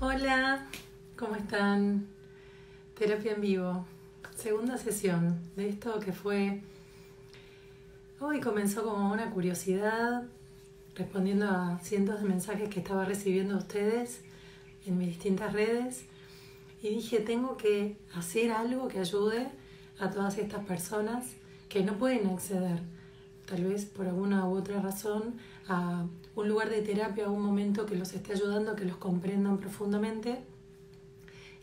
Hola, ¿cómo están? Terapia en vivo, segunda sesión de esto que fue... Hoy comenzó como una curiosidad, respondiendo a cientos de mensajes que estaba recibiendo de ustedes en mis distintas redes y dije, tengo que hacer algo que ayude a todas estas personas que no pueden acceder, tal vez por alguna u otra razón, a un lugar de terapia, un momento que los esté ayudando, que los comprendan profundamente.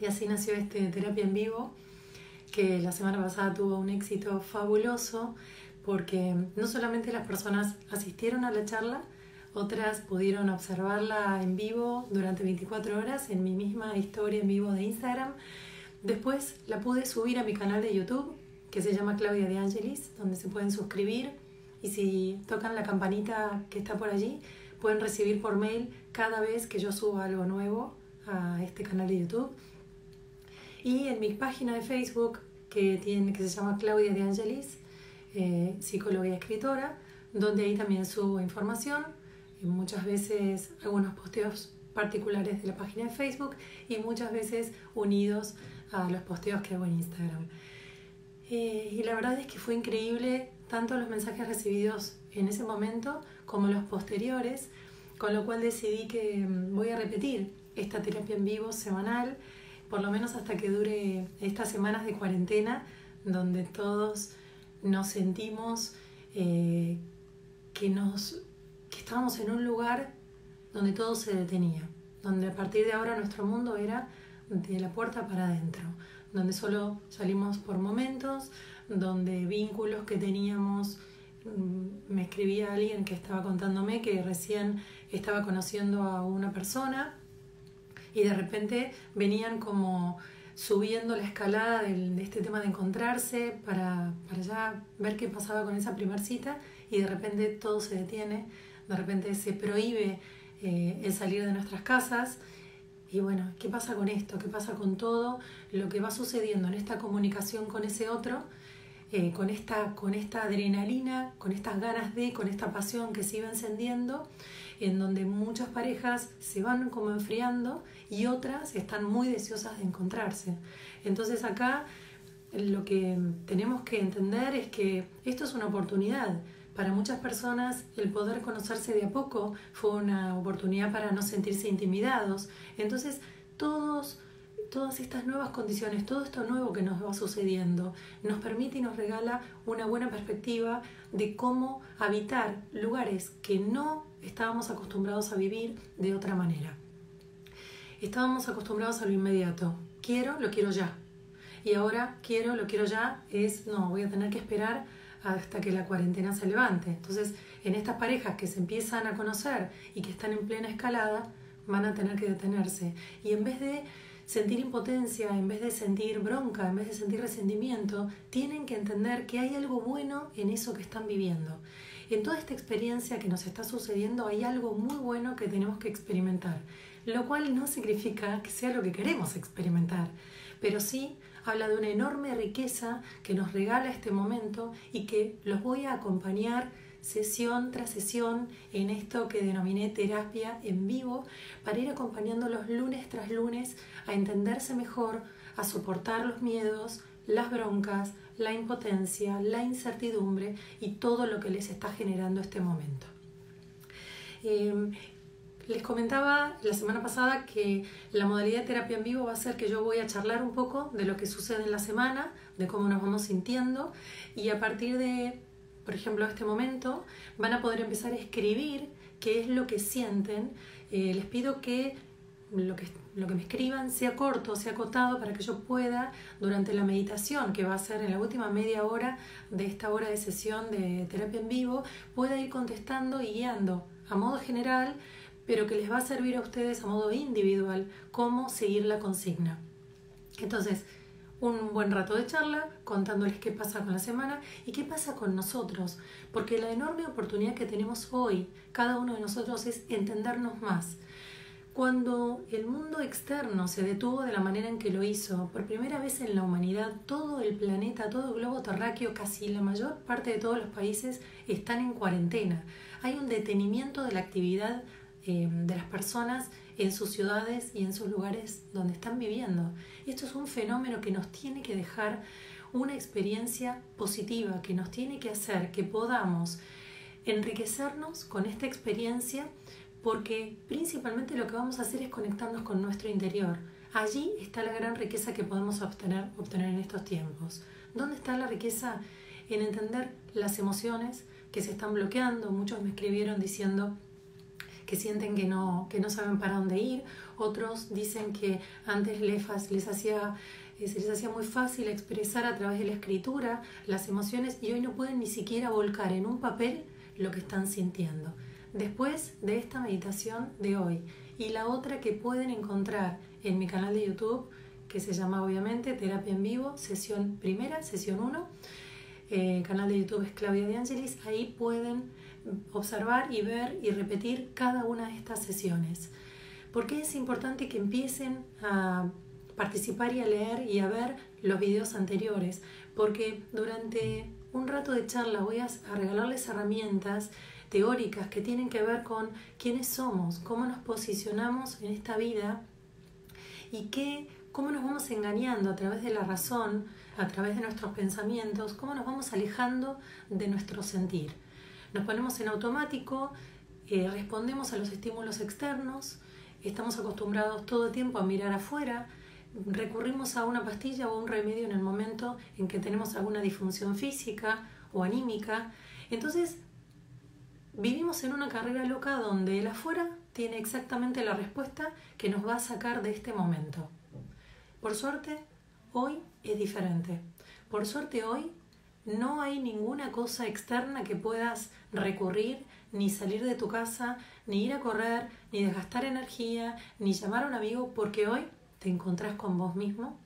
Y así nació este terapia en vivo, que la semana pasada tuvo un éxito fabuloso, porque no solamente las personas asistieron a la charla, otras pudieron observarla en vivo durante 24 horas en mi misma historia en vivo de Instagram. Después la pude subir a mi canal de YouTube, que se llama Claudia de Angelis, donde se pueden suscribir y si tocan la campanita que está por allí, pueden recibir por mail cada vez que yo suba algo nuevo a este canal de YouTube. Y en mi página de Facebook, que, tiene, que se llama Claudia de Angelis, eh, psicóloga y escritora, donde ahí también subo información y muchas veces algunos posteos particulares de la página de Facebook y muchas veces unidos a los posteos que hago en Instagram. Eh, y la verdad es que fue increíble tanto los mensajes recibidos en ese momento como los posteriores, con lo cual decidí que mm, voy a repetir esta terapia en vivo semanal, por lo menos hasta que dure estas semanas de cuarentena, donde todos nos sentimos eh, que, nos, que estábamos en un lugar donde todo se detenía, donde a partir de ahora nuestro mundo era de la puerta para adentro, donde solo salimos por momentos, donde vínculos que teníamos, me escribía alguien que estaba contándome que recién estaba conociendo a una persona y de repente venían como subiendo la escalada de este tema de encontrarse para, para ya ver qué pasaba con esa primera cita y de repente todo se detiene, de repente se prohíbe eh, el salir de nuestras casas y bueno, ¿qué pasa con esto? ¿Qué pasa con todo lo que va sucediendo en esta comunicación con ese otro? Eh, con, esta, con esta adrenalina, con estas ganas de, con esta pasión que se iba encendiendo, en donde muchas parejas se van como enfriando y otras están muy deseosas de encontrarse. Entonces acá lo que tenemos que entender es que esto es una oportunidad. Para muchas personas el poder conocerse de a poco fue una oportunidad para no sentirse intimidados. Entonces todos, todas estas nuevas condiciones, todo esto nuevo que nos va sucediendo, nos permite y nos regala una buena perspectiva de cómo habitar lugares que no estábamos acostumbrados a vivir de otra manera. Estábamos acostumbrados a lo inmediato. Quiero, lo quiero ya. Y ahora quiero, lo quiero ya es, no, voy a tener que esperar hasta que la cuarentena se levante. Entonces, en estas parejas que se empiezan a conocer y que están en plena escalada, van a tener que detenerse. Y en vez de sentir impotencia, en vez de sentir bronca, en vez de sentir resentimiento, tienen que entender que hay algo bueno en eso que están viviendo. En toda esta experiencia que nos está sucediendo hay algo muy bueno que tenemos que experimentar, lo cual no significa que sea lo que queremos experimentar, pero sí habla de una enorme riqueza que nos regala este momento y que los voy a acompañar sesión tras sesión en esto que denominé terapia en vivo para ir acompañándolos lunes tras lunes a entenderse mejor, a soportar los miedos, las broncas, la impotencia, la incertidumbre y todo lo que les está generando este momento. Em, les comentaba la semana pasada que la modalidad de terapia en vivo va a ser que yo voy a charlar un poco de lo que sucede en la semana, de cómo nos vamos sintiendo y a partir de, por ejemplo, este momento van a poder empezar a escribir qué es lo que sienten. Eh, les pido que lo, que lo que me escriban sea corto, sea acotado para que yo pueda durante la meditación que va a ser en la última media hora de esta hora de sesión de terapia en vivo, pueda ir contestando y guiando a modo general pero que les va a servir a ustedes a modo individual cómo seguir la consigna. Entonces, un buen rato de charla contándoles qué pasa con la semana y qué pasa con nosotros, porque la enorme oportunidad que tenemos hoy, cada uno de nosotros, es entendernos más. Cuando el mundo externo se detuvo de la manera en que lo hizo, por primera vez en la humanidad, todo el planeta, todo el globo terráqueo, casi la mayor parte de todos los países están en cuarentena. Hay un detenimiento de la actividad eh, de las personas en sus ciudades y en sus lugares donde están viviendo. Esto es un fenómeno que nos tiene que dejar una experiencia positiva, que nos tiene que hacer que podamos enriquecernos con esta experiencia porque principalmente lo que vamos a hacer es conectarnos con nuestro interior. Allí está la gran riqueza que podemos obtener, obtener en estos tiempos. ¿Dónde está la riqueza? En entender las emociones que se están bloqueando. Muchos me escribieron diciendo que sienten que no, que no saben para dónde ir. Otros dicen que antes les, les hacía eh, les hacía muy fácil expresar a través de la escritura las emociones y hoy no pueden ni siquiera volcar en un papel lo que están sintiendo. Después de esta meditación de hoy y la otra que pueden encontrar en mi canal de YouTube, que se llama obviamente Terapia en Vivo, sesión primera, sesión 1, eh, canal de YouTube es Claudia de Angelis, ahí pueden observar y ver y repetir cada una de estas sesiones. Porque es importante que empiecen a participar y a leer y a ver los videos anteriores, porque durante un rato de charla voy a, regalarles herramientas teóricas que tienen que ver con quiénes somos, cómo nos posicionamos en esta vida y qué, cómo nos vamos engañando a través de la razón, a través de nuestros pensamientos, cómo nos vamos alejando de nuestro sentir. Nos ponemos en automático, eh, respondemos a los estímulos externos, estamos acostumbrados todo el tiempo a mirar afuera, recurrimos a una pastilla o un remedio en el momento en que tenemos alguna disfunción física o anímica. Entonces, vivimos en una carrera loca donde el afuera tiene exactamente la respuesta que nos va a sacar de este momento. Por suerte, hoy es diferente. Por suerte, hoy no hay ninguna cosa externa que puedas recurrir, ni salir de tu casa, ni ir a correr, ni desgastar energía, ni llamar a un amigo, porque hoy te encontrás con vos mismo.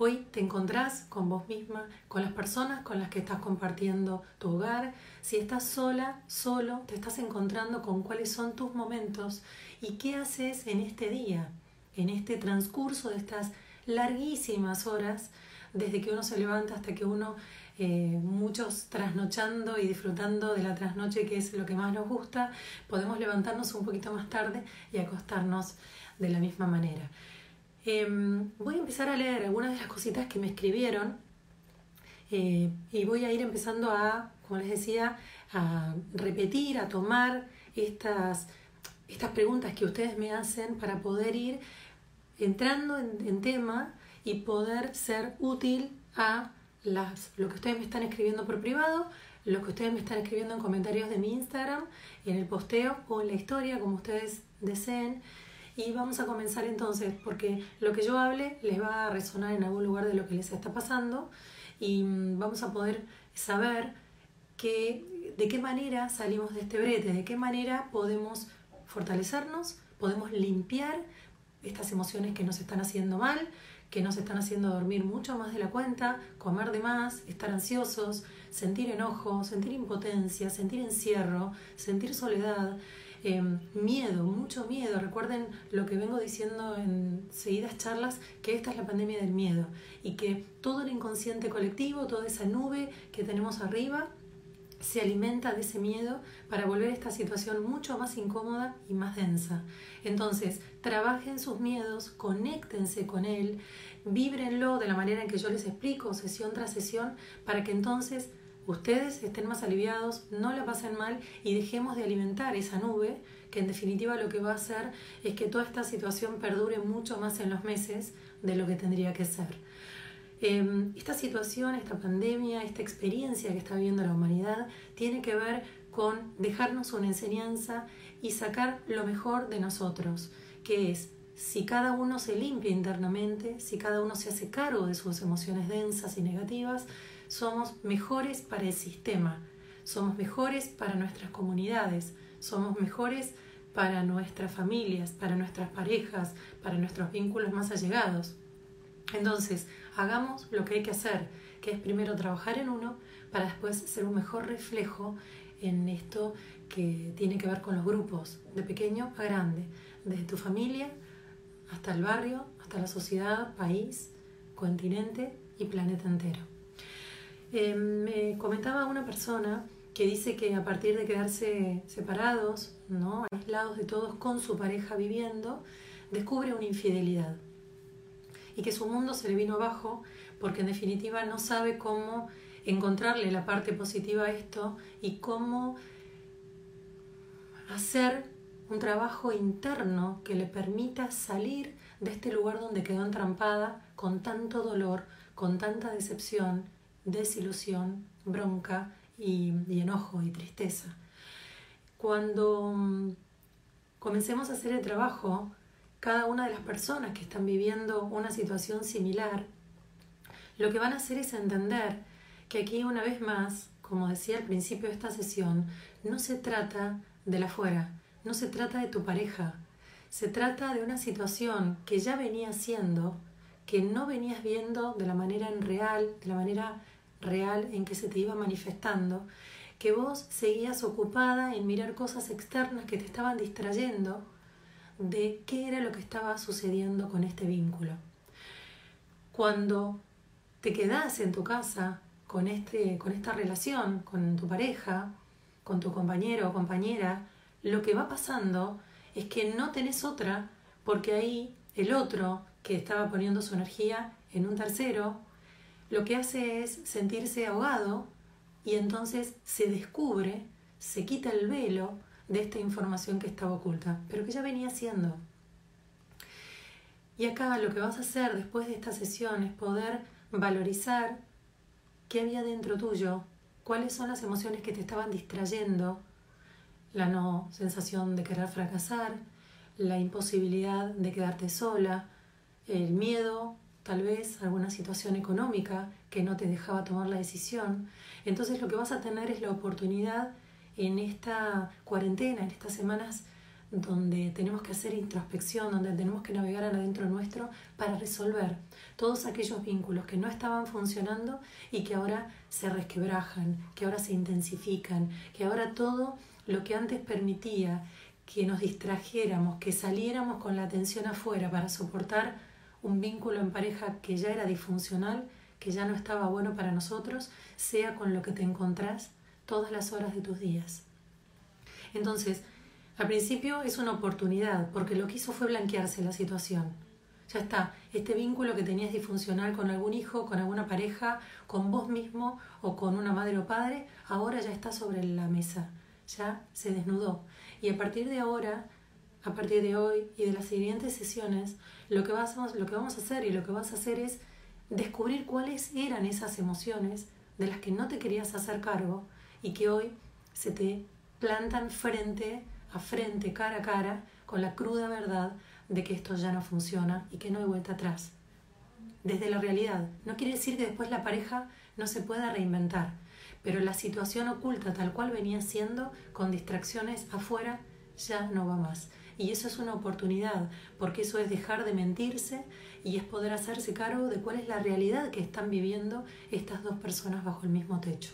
Hoy te encontrás con vos misma, con las personas con las que estás compartiendo tu hogar. Si estás sola, solo, te estás encontrando con cuáles son tus momentos y qué haces en este día, en este transcurso de estas larguísimas horas, desde que uno se levanta hasta que uno eh, muchos trasnochando y disfrutando de la trasnoche, que es lo que más nos gusta, podemos levantarnos un poquito más tarde y acostarnos de la misma manera. Em, voy a empezar a leer algunas de las cositas que me escribieron eh, y voy a ir empezando a, como les decía, a repetir, a tomar estas, estas preguntas que ustedes me hacen para poder ir entrando en, en tema y poder ser útil a las, lo que ustedes me están escribiendo por privado, lo que ustedes me están escribiendo en comentarios de mi Instagram, en el posteo o en la historia, como ustedes deseen. Y vamos a comenzar entonces, porque lo que yo hable les va a resonar en algún lugar de lo que les está pasando y mm, vamos a poder saber que, de qué manera salimos de este brete, de qué manera podemos fortalecernos, podemos limpiar estas emociones que nos están haciendo mal, que nos están haciendo dormir mucho más de la cuenta, comer de más, estar ansiosos, sentir enojo, sentir impotencia, sentir encierro, sentir soledad, em, miedo, mucho miedo. Recuerden lo que vengo diciendo en seguidas charlas, que esta es la pandemia del miedo y que todo el inconsciente colectivo, toda esa nube que tenemos arriba, se alimenta de ese miedo para volver esta situación mucho más incómoda y más densa. Entonces, trabajen sus miedos, conéctense con él, víbrenlo de la manera en que yo les explico, sesión tras sesión, para que entonces ustedes estén más aliviados, no la pasen mal y dejemos de alimentar esa nube, que en definitiva lo que va a hacer es que toda esta situación perdure mucho más en los meses de lo que tendría que ser. Em, esta situación, esta pandemia, esta experiencia que está viviendo la humanidad tiene que ver con dejarnos una enseñanza y sacar lo mejor de nosotros, que es si cada uno se limpia internamente, si cada uno se hace cargo de sus emociones densas y negativas, somos mejores para el sistema, somos mejores para nuestras comunidades, somos mejores para nuestras familias, para nuestras parejas, para nuestros vínculos más allegados. Entonces, hagamos lo que hay que hacer, que es primero trabajar en uno para después ser un mejor reflejo en esto que tiene que ver con los grupos, de pequeño a grande, desde tu familia hasta el barrio, hasta la sociedad, país, continente y planeta entero. Eh, me comentaba una persona que dice que a partir de quedarse separados, ¿no? aislados de todos con su pareja viviendo, descubre una infidelidad y que su mundo se le vino abajo porque en definitiva no sabe cómo encontrarle la parte positiva a esto y cómo hacer un trabajo interno que le permita salir de este lugar donde quedó entrampada con tanto dolor, con tanta decepción, desilusión, bronca y, enojo y tristeza. Cuando mm, comencemos a hacer el trabajo, cada una de las personas que están viviendo una situación similar, lo que van a hacer es entender que aquí una vez más, como decía al principio de esta sesión, no se trata de la afuera, no se trata de tu pareja, se trata de una situación que ya venía siendo, que no venías viendo de la manera en real, de la manera real en que se te iba manifestando, que vos seguías ocupada en mirar cosas externas que te estaban distrayendo de qué era lo que estaba sucediendo con este vínculo. Cuando te quedás en tu casa con, este, con esta relación, con tu pareja, con tu compañero o compañera, lo que va pasando es que no tenés otra porque ahí el otro que estaba poniendo su energía en un tercero, lo que hace es sentirse ahogado y entonces se descubre, se quita el velo de esta información que estaba oculta, pero que ya venía siendo. Y acá lo que vas a hacer después de esta sesión es poder valorizar qué había dentro tuyo, cuáles son las emociones que te estaban distrayendo, la no sensación de querer fracasar, la imposibilidad de quedarte sola, el miedo, tal vez alguna situación económica que no te dejaba tomar la decisión. Entonces lo que vas a tener es la oportunidad en esta cuarentena, en estas semanas donde tenemos que hacer introspección, donde tenemos que navegar adentro nuestro para resolver todos aquellos vínculos que no estaban funcionando y que ahora se resquebrajan, que ahora se intensifican, que ahora todo lo que antes permitía que nos distrajéramos, que saliéramos con la atención afuera para soportar un vínculo en pareja que ya era disfuncional, que ya no estaba bueno para nosotros, sea con lo que te encontrás todas las horas de tus días. Entonces, al principio es una oportunidad, porque lo que hizo fue blanquearse la situación. Ya está, este vínculo que tenías disfuncional con algún hijo, con alguna pareja, con vos mismo o con una madre o padre, ahora ya está sobre la mesa ya se desnudó. Y a partir de ahora, a partir de hoy y de las siguientes sesiones, lo que, vamos, lo que vamos a hacer y lo que vas a hacer es descubrir cuáles eran esas emociones de las que no te querías hacer cargo y que hoy se te plantan frente a frente, cara a cara, con la cruda verdad de que esto ya no funciona y que no hay vuelta atrás. Desde la realidad. No quiere decir que después la pareja no se pueda reinventar pero la situación oculta tal cual venía siendo, con distracciones afuera, ya no va más. Y eso es una oportunidad, porque eso es dejar de mentirse y es poder hacerse cargo de cuál es la realidad que están viviendo estas dos personas bajo el mismo techo.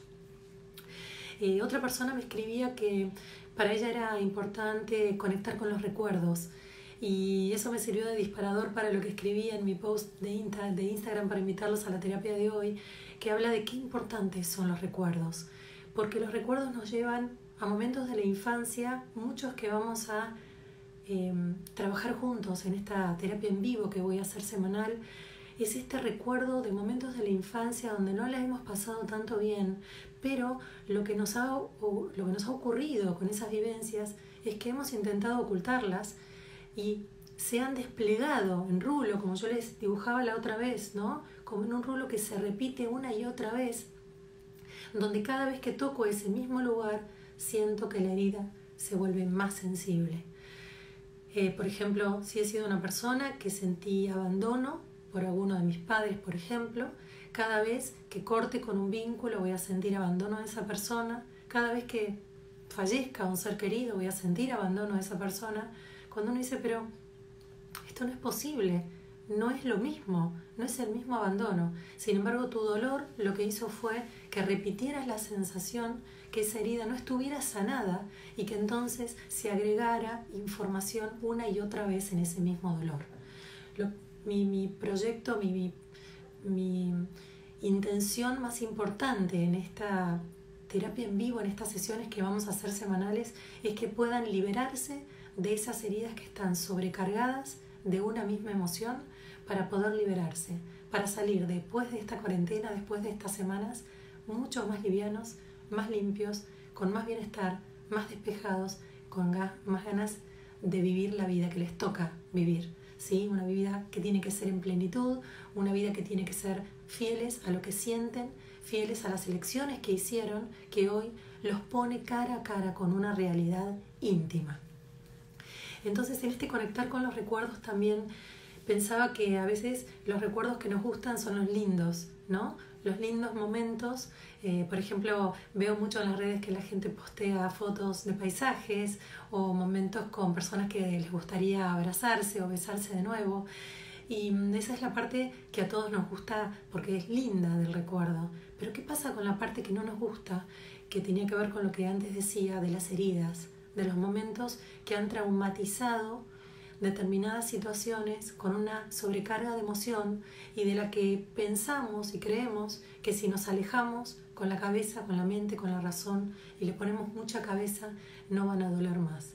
Eh, otra persona me escribía que para ella era importante conectar con los recuerdos. Y eso me sirvió de disparador para lo que escribí en mi post de, Instagram para invitarlos a la terapia de hoy, que habla de qué importantes son los recuerdos, porque los recuerdos nos llevan a momentos de la infancia, muchos que vamos a em, trabajar juntos en esta terapia en vivo que voy a hacer semanal, es este recuerdo de momentos de la infancia donde no la hemos pasado tanto bien, pero lo que nos ha, lo que nos ha ocurrido con esas vivencias es que hemos intentado ocultarlas y se han desplegado en rulo, como yo les dibujaba la otra vez, ¿no? Como en un rulo que se repite una y otra vez, donde cada vez que toco ese mismo lugar siento que la herida se vuelve más sensible. Eh, por ejemplo, si he sido una persona que sentí abandono por alguno de mis padres, por ejemplo, cada vez que corte con un vínculo voy a sentir abandono de esa persona, cada vez que fallezca un ser querido voy a sentir abandono de esa persona, cuando uno dice, pero esto no es posible, no es lo mismo, no es el mismo abandono. Sin embargo, tu dolor lo que hizo fue que repitieras la sensación que esa herida no estuviera sanada y que entonces se agregara información una y otra vez en ese mismo dolor. mi, mi, proyecto, mi, mi intención más importante en esta terapia en vivo en estas sesiones que vamos a hacer semanales es que puedan liberarse de esas heridas que están sobrecargadas de una misma emoción para poder liberarse, para salir después de esta cuarentena, después de estas semanas, mucho más livianos, más limpios, con más bienestar, más despejados, con más ganas de vivir la vida que les toca vivir. ¿Sí? Una vida que tiene que ser en plenitud, una vida que tiene que ser fieles a lo que sienten, fieles a las elecciones que hicieron, que hoy los pone cara a cara con una realidad íntima. Entonces, en este conectar con los recuerdos también pensaba que a veces los recuerdos que nos gustan son los lindos, ¿no? Los lindos momentos. Eh, por ejemplo, veo mucho en las redes que la gente postea fotos de paisajes o momentos con personas que les gustaría abrazarse o besarse de nuevo. Y mm, esa es la parte que a todos nos gusta porque es linda del recuerdo. Pero ¿qué pasa con la parte que no nos gusta? Que tenía que ver con lo que antes decía de las heridas, de los momentos que han traumatizado determinadas situaciones con una sobrecarga de emoción y de la que pensamos y creemos que si nos alejamos con la cabeza, con la mente, con la razón y le ponemos mucha cabeza, no van a doler más.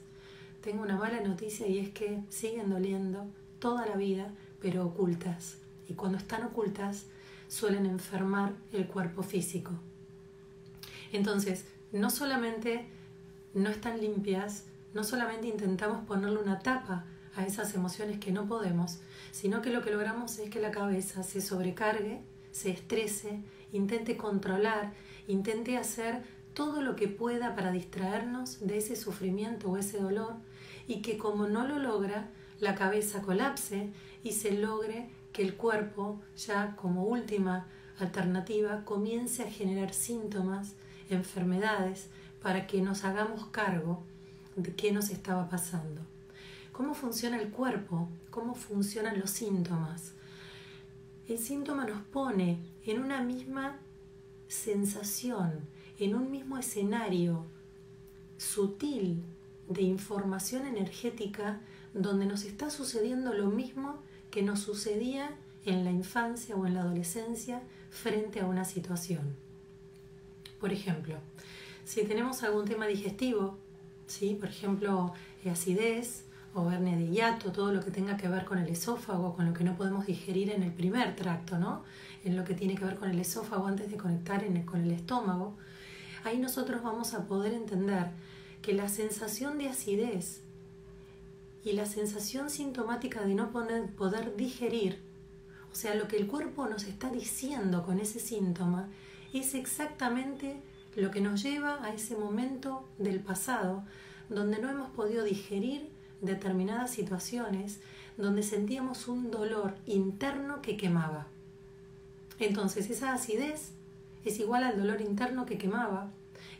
Tengo una mala noticia y es que siguen doliendo toda la vida, pero ocultas. Y cuando están ocultas, suelen enfermar el cuerpo físico. Entonces, no solamente no están limpias, no solamente intentamos ponerle una tapa a esas emociones que no podemos, sino que lo que logramos es que la cabeza se sobrecargue, se estrese, intente controlar, intente hacer todo lo que pueda para distraernos de ese sufrimiento o ese dolor y que como no lo logra, la cabeza colapse y se logre que el cuerpo, ya como última alternativa, comience a generar síntomas, enfermedades, para que nos hagamos cargo de qué nos estaba pasando cómo funciona el cuerpo, cómo funcionan los síntomas. El síntoma nos pone en una misma sensación, en un mismo escenario sutil de información energética donde nos está sucediendo lo mismo que nos sucedía en la infancia o en la adolescencia frente a una situación. Por ejemplo, si tenemos algún tema digestivo, ¿sí? por ejemplo, acidez, o hernia de hiato, todo lo que tenga que ver con el esófago, con lo que no podemos digerir en el primer tracto, ¿no? En lo que tiene que ver con el esófago antes de conectar con el estómago, ahí nosotros vamos a poder entender que la sensación de acidez y la sensación sintomática de no poder digerir, o sea, lo que el cuerpo nos está diciendo con ese síntoma, es exactamente lo que nos lleva a ese momento del pasado donde no hemos podido digerir determinadas situaciones donde sentíamos un dolor interno que quemaba. Entonces esa acidez es igual al dolor interno que quemaba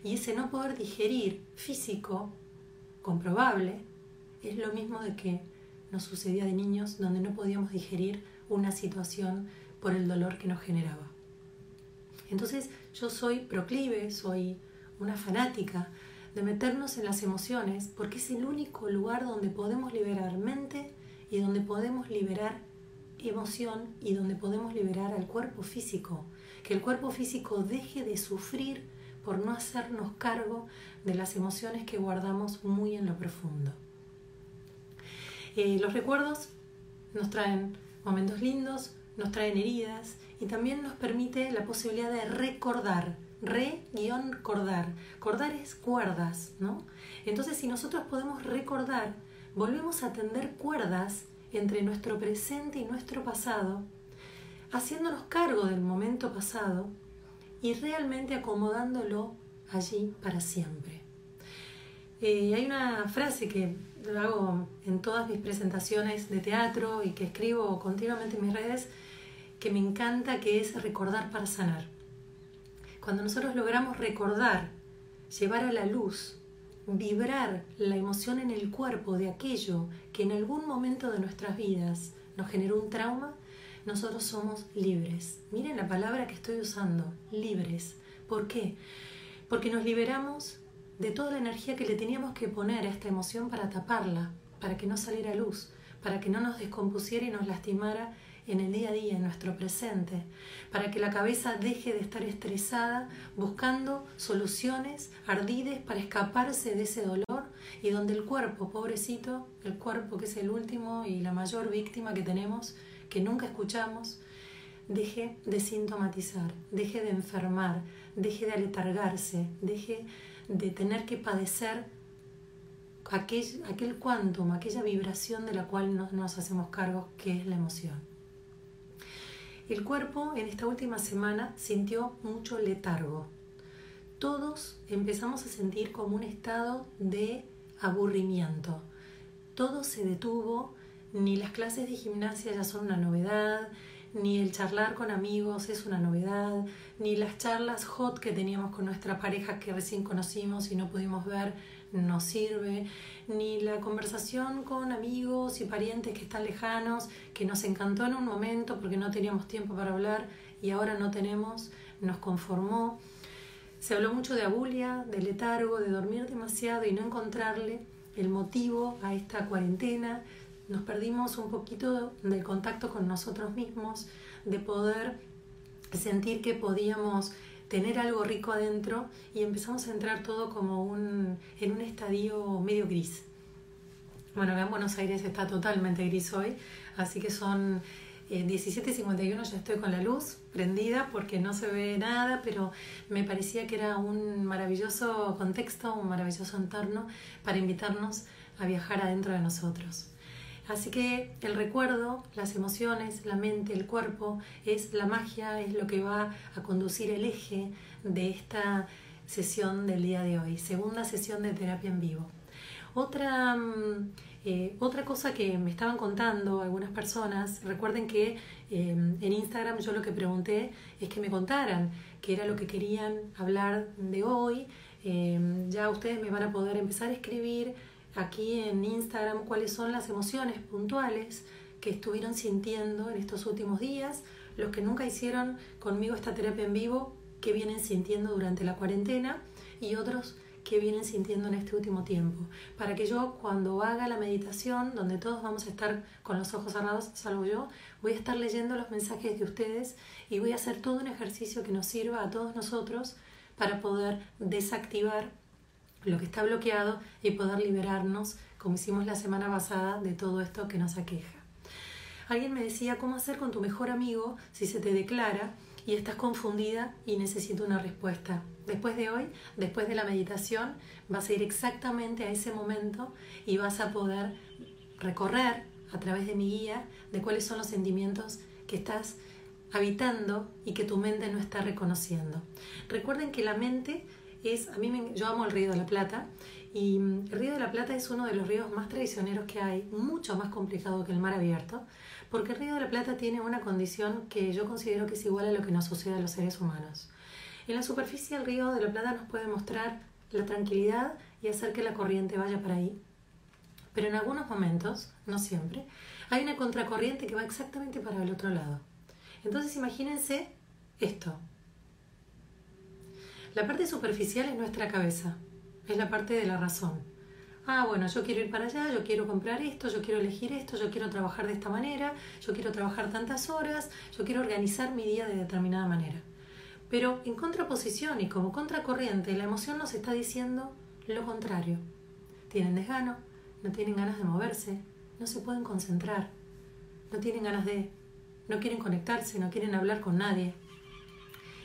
y ese no poder digerir físico comprobable es lo mismo de que nos sucedía de niños donde no podíamos digerir una situación por el dolor que nos generaba. Entonces yo soy proclive, soy una fanática de meternos en las emociones, porque es el único lugar donde podemos liberar mente y donde podemos liberar emoción y donde podemos liberar al cuerpo físico. Que el cuerpo físico deje de sufrir por no hacernos cargo de las emociones que guardamos muy en lo profundo. Eh, los recuerdos nos traen momentos lindos, nos traen heridas y también nos permite la posibilidad de recordar re-cordar. Cordar es cuerdas, ¿no? Entonces, si nosotros podemos recordar, volvemos a tender cuerdas entre nuestro presente y nuestro pasado, haciéndonos cargo del momento pasado y realmente acomodándolo allí para siempre. Eh, hay una frase que hago en todas mis presentaciones de teatro y que escribo continuamente en mis redes que me encanta, que es recordar para sanar. Cuando nosotros logramos recordar, llevar a la luz, vibrar la emoción en el cuerpo de aquello que en algún momento de nuestras vidas nos generó un trauma, nosotros somos libres. Miren la palabra que estoy usando, libres. ¿Por qué? Porque nos liberamos de toda la energía que le teníamos que poner a esta emoción para taparla, para que no saliera luz, para que no nos descompusiera y nos lastimara en el día a día, en nuestro presente, para que la cabeza deje de estar estresada buscando soluciones ardides para escaparse de ese dolor y donde el cuerpo, pobrecito, el cuerpo que es el último y la mayor víctima que tenemos, que nunca escuchamos, deje de sintomatizar, deje de enfermar, deje de aletargarse, deje de tener que padecer aquel, aquel aquella vibración de la cual no nos hacemos cargo, que es la emoción. El cuerpo en esta última semana sintió mucho letargo. Todos empezamos a sentir como un estado de aburrimiento. Todo se detuvo, ni las clases de gimnasia ya son una novedad, ni el charlar con amigos es una novedad, ni las charlas hot que teníamos con nuestra pareja que recién conocimos y no pudimos ver nos sirve, ni la conversación con amigos y parientes que están lejanos, que nos encantó en un momento porque no teníamos tiempo para hablar y ahora no tenemos, nos conformó. Se habló mucho de abulia, de letargo, de dormir demasiado y no encontrarle el motivo a esta cuarentena, nos perdimos un poquito del contacto con nosotros mismos, de poder sentir que podíamos tener algo rico adentro y empezamos a entrar todo como un, en un estadio medio gris. Bueno, acá en Buenos Aires está totalmente gris hoy, así que son eh, 17.51, ya estoy con la luz prendida porque no se ve nada, pero me parecía que era un maravilloso contexto, un maravilloso entorno para invitarnos a viajar adentro de nosotros. Así que el recuerdo, las emociones, la mente, el cuerpo, es la magia, es lo que va a conducir el eje de esta sesión del día de hoy, segunda sesión de terapia en vivo. Otra, mm, eh, otra cosa que me estaban contando algunas personas, recuerden que eh, en Instagram yo lo que pregunté es que me contaran qué era lo que querían hablar de hoy. Eh, ya ustedes me van a poder empezar a escribir aquí en Instagram cuáles son las emociones puntuales que estuvieron sintiendo en estos últimos días, los que nunca hicieron conmigo esta terapia en vivo, que vienen sintiendo durante la cuarentena y otros que vienen sintiendo en este último tiempo, para que yo cuando haga la meditación, donde todos vamos a estar con los ojos cerrados, salvo yo, voy a estar leyendo los mensajes de ustedes y voy a hacer todo un ejercicio que nos sirva a todos nosotros para poder desactivar lo que está bloqueado y poder liberarnos, como hicimos la semana pasada, de todo esto que nos aqueja. Alguien me decía, ¿cómo hacer con tu mejor amigo si se te declara y estás confundida y necesito una respuesta? Después de hoy, después de la meditación, vas a ir exactamente a ese momento y vas a poder recorrer a través de mi guía de cuáles son los sentimientos que estás habitando y que tu mente no está reconociendo. Recuerden que la mente es, a mí me, yo amo el Río de la Plata y mm, el Río de la Plata es uno de los ríos más traicioneros que hay, mucho más complicado que el mar abierto, porque el Río de la Plata tiene una condición que yo considero que es igual a lo que nos sucede a los seres humanos. En la superficie el Río de la Plata nos puede mostrar la tranquilidad y hacer que la corriente vaya para ahí, pero en algunos momentos, no siempre, hay una contracorriente que va exactamente para el otro lado. Entonces imagínense esto, la parte superficial es nuestra cabeza, es la parte de la razón. Ah, bueno, yo quiero ir para allá, yo quiero comprar esto, yo quiero elegir esto, yo quiero trabajar de esta manera, yo quiero trabajar tantas horas, yo quiero organizar mi día de determinada manera. Pero en contraposición y como contracorriente, la emoción nos está diciendo lo contrario. Tienen desgano, no tienen ganas de moverse, no se pueden concentrar, no tienen ganas de, no quieren conectarse, no quieren hablar con nadie.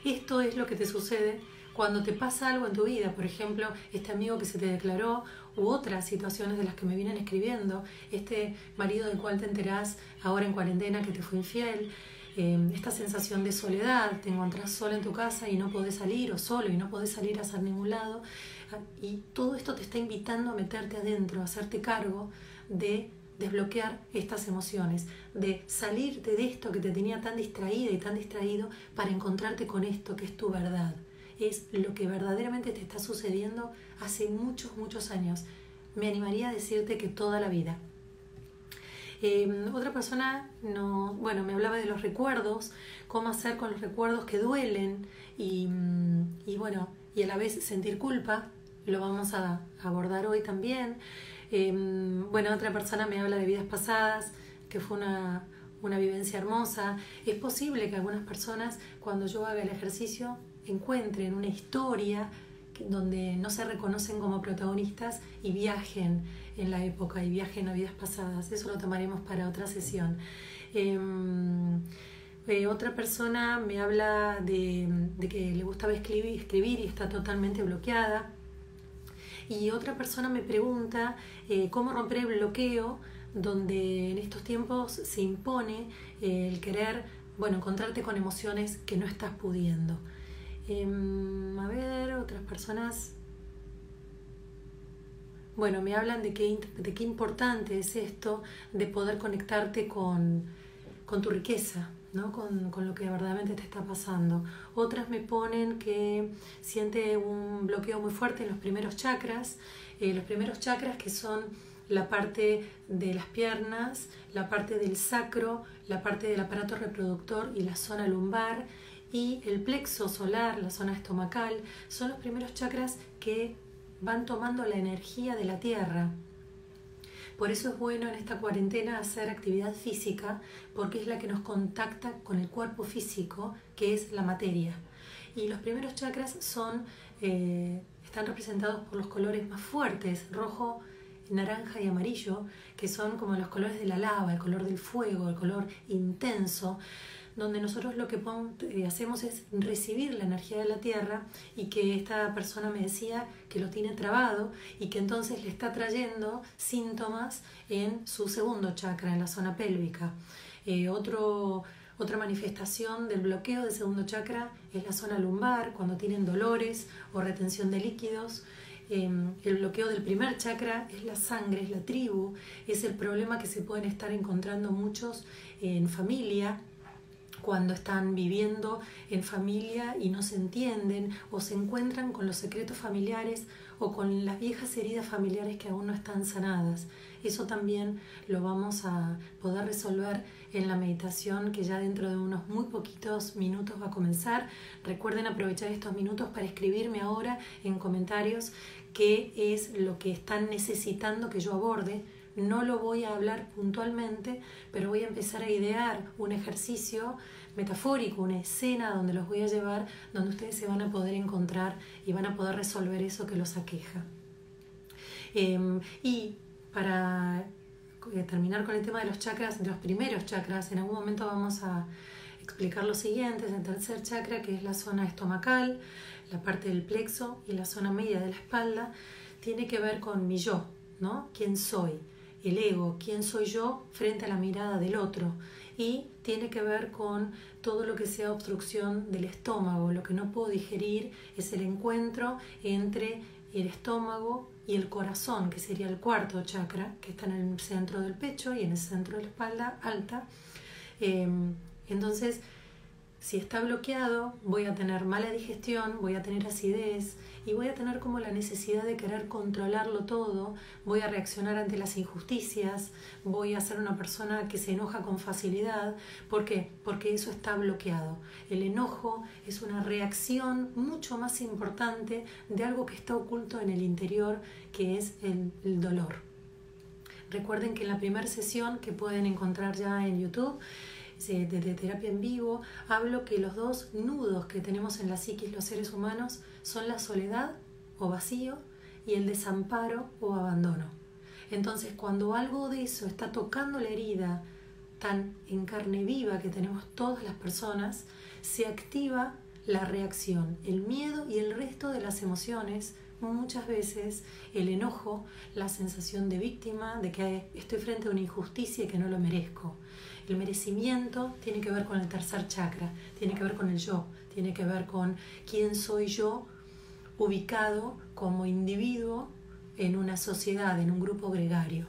Esto es lo que te sucede cuando te pasa algo en tu vida, por ejemplo, este amigo que se te declaró u otras situaciones de las que me vienen escribiendo, este marido del cual te enterás ahora en cuarentena que te fue infiel, em, esta sensación de soledad, te encontrás sola en tu casa y no podés salir o solo y no podés salir a hacer ningún lado, ah, y todo esto te está invitando a meterte adentro, a hacerte cargo de desbloquear estas emociones, de salirte de esto que te tenía tan distraída y tan distraído para encontrarte con esto que es tu verdad es lo que verdaderamente te está sucediendo hace muchos, muchos años. Me animaría a decirte que toda la vida. Em, otra persona no, bueno, me hablaba de los recuerdos, cómo hacer con los recuerdos que duelen y, mm, y bueno, y a la vez sentir culpa, lo vamos a abordar hoy también. Em, bueno, otra persona me habla de vidas pasadas, que fue una, una vivencia hermosa. Es posible que algunas personas cuando yo haga el ejercicio encuentren una historia donde no se reconocen como protagonistas y viajen en la época y viajen a vidas pasadas. Eso lo tomaremos para otra sesión. Em, eh, otra persona me habla de, que le gustaba escribir, escribir, y está totalmente bloqueada. Y otra persona me pregunta eh, cómo romper el bloqueo donde en estos tiempos se impone eh, el querer, bueno, encontrarte con emociones que no estás pudiendo. Em, a ver, otras personas. Bueno, me hablan de qué, de qué importante es esto de poder conectarte con, con tu riqueza, ¿no? Con, con, lo que verdaderamente te está pasando. Otras me ponen que siente un bloqueo muy fuerte en los primeros chakras, eh, los primeros chakras que son la parte de las piernas, la parte del sacro, la parte del aparato reproductor y la zona lumbar y el plexo solar, la zona estomacal, son los primeros chakras que van tomando la energía de la tierra. Por eso es bueno en esta cuarentena hacer actividad física, porque es la que nos contacta con el cuerpo físico, que es la materia. Y los primeros chakras son, eh, están representados por los colores más fuertes, rojo, naranja y amarillo, que son como los colores de la lava, el color del fuego, el color intenso donde nosotros lo que eh, hacemos es recibir la energía de la tierra y que esta persona me decía que lo tiene trabado y que entonces le está trayendo síntomas en su segundo chakra, en la zona pélvica. Eh, otro, otra manifestación del bloqueo del segundo chakra es la zona lumbar, cuando tienen dolores o retención de líquidos. Em, el bloqueo del primer chakra es la sangre, es la tribu, es el problema que se pueden estar encontrando muchos en familia cuando están viviendo en familia y no se entienden o se encuentran con los secretos familiares o con las viejas heridas familiares que aún no están sanadas. Eso también lo vamos a poder resolver en la meditación que ya dentro de unos muy poquitos minutos va a comenzar. Recuerden aprovechar estos minutos para escribirme ahora en comentarios qué es lo que están necesitando que yo aborde no lo voy a hablar puntualmente, pero voy a empezar a idear un ejercicio metafórico, una escena donde los voy a llevar, donde ustedes se van a poder encontrar y van a poder resolver eso que los aqueja. Em, y para eh, terminar con el tema de los chakras, de los primeros chakras, en algún momento vamos a explicar lo siguiente, el tercer chakra, que es la zona estomacal, la parte del plexo y la zona media de la espalda, tiene que ver con mi yo, ¿no? ¿Quién soy? El ego, quién soy yo frente a la mirada del otro. Y tiene que ver con todo lo que sea obstrucción del estómago. Lo que no puedo digerir es el encuentro entre el estómago y el corazón, que sería el cuarto chakra, que está en el centro del pecho y en el centro de la espalda alta. Em, entonces, si está bloqueado, voy a tener mala digestión, voy a tener acidez y voy a tener como la necesidad de querer controlarlo todo, voy a reaccionar ante las injusticias, voy a ser una persona que se enoja con facilidad. ¿Por qué? Porque eso está bloqueado. El enojo es una reacción mucho más importante de algo que está oculto en el interior, que es el, el dolor. Recuerden que en la primera sesión que pueden encontrar ya en YouTube, de, terapia en vivo, hablo que los dos nudos que tenemos en la psiquis los seres humanos son la soledad o vacío y el desamparo o abandono. Entonces, cuando algo de eso está tocando la herida tan en carne viva que tenemos todas las personas, se activa la reacción, el miedo y el resto de las emociones, muchas veces el enojo, la sensación de víctima, de que estoy frente a una injusticia y que no lo merezco. El merecimiento tiene que ver con el tercer chakra, tiene que ver con el yo, tiene que ver con quién soy yo ubicado como individuo en una sociedad, en un grupo gregario.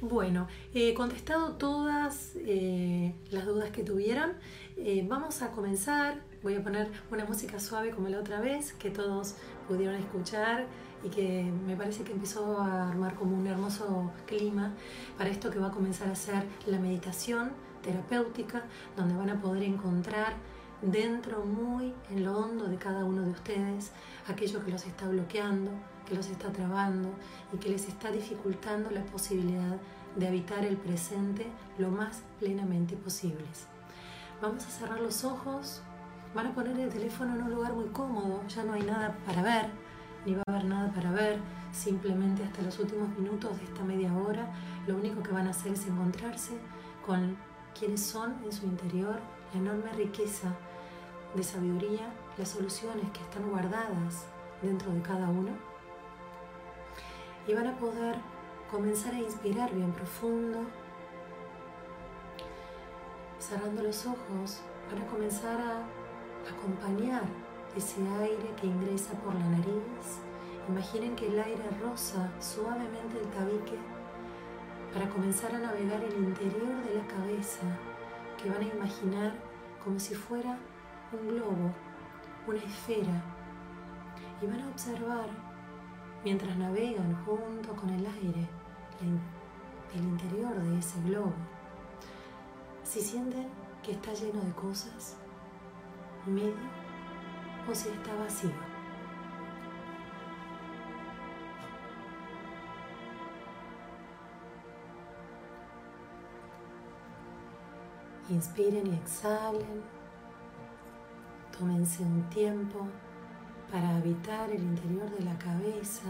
Bueno, he contestado todas eh, las dudas que tuvieron. Eh, vamos a comenzar. Voy a poner una música suave como la otra vez, que todos pudieron escuchar y que me parece que empezó a armar como un hermoso clima para esto que va a comenzar a ser la meditación terapéutica, donde van a poder encontrar dentro, muy en lo hondo de cada uno de ustedes, aquello que los está bloqueando, que los está trabando y que les está dificultando la posibilidad de habitar el presente lo más plenamente posibles. Vamos a cerrar los ojos, van a poner el teléfono en un lugar muy cómodo, ya no hay nada para ver, ni va a haber nada para ver, simplemente hasta los últimos minutos de esta media hora, lo único que van a hacer es encontrarse con quienes son en su interior, la enorme riqueza de sabiduría, las soluciones que están guardadas dentro de cada uno. Y van a poder comenzar a inspirar bien profundo. Cerrando los ojos, van a comenzar a acompañar ese aire que ingresa por la nariz. Imaginen que el aire roza suavemente el tabique para comenzar a navegar el interior de la cabeza, que van a imaginar como si fuera un globo, una esfera, y van a observar mientras navegan junto con el aire el interior de ese globo. Si sienten que está lleno de cosas, medio o si está vacío. Inspiren y exhalen. Tómense un tiempo para habitar el interior de la cabeza,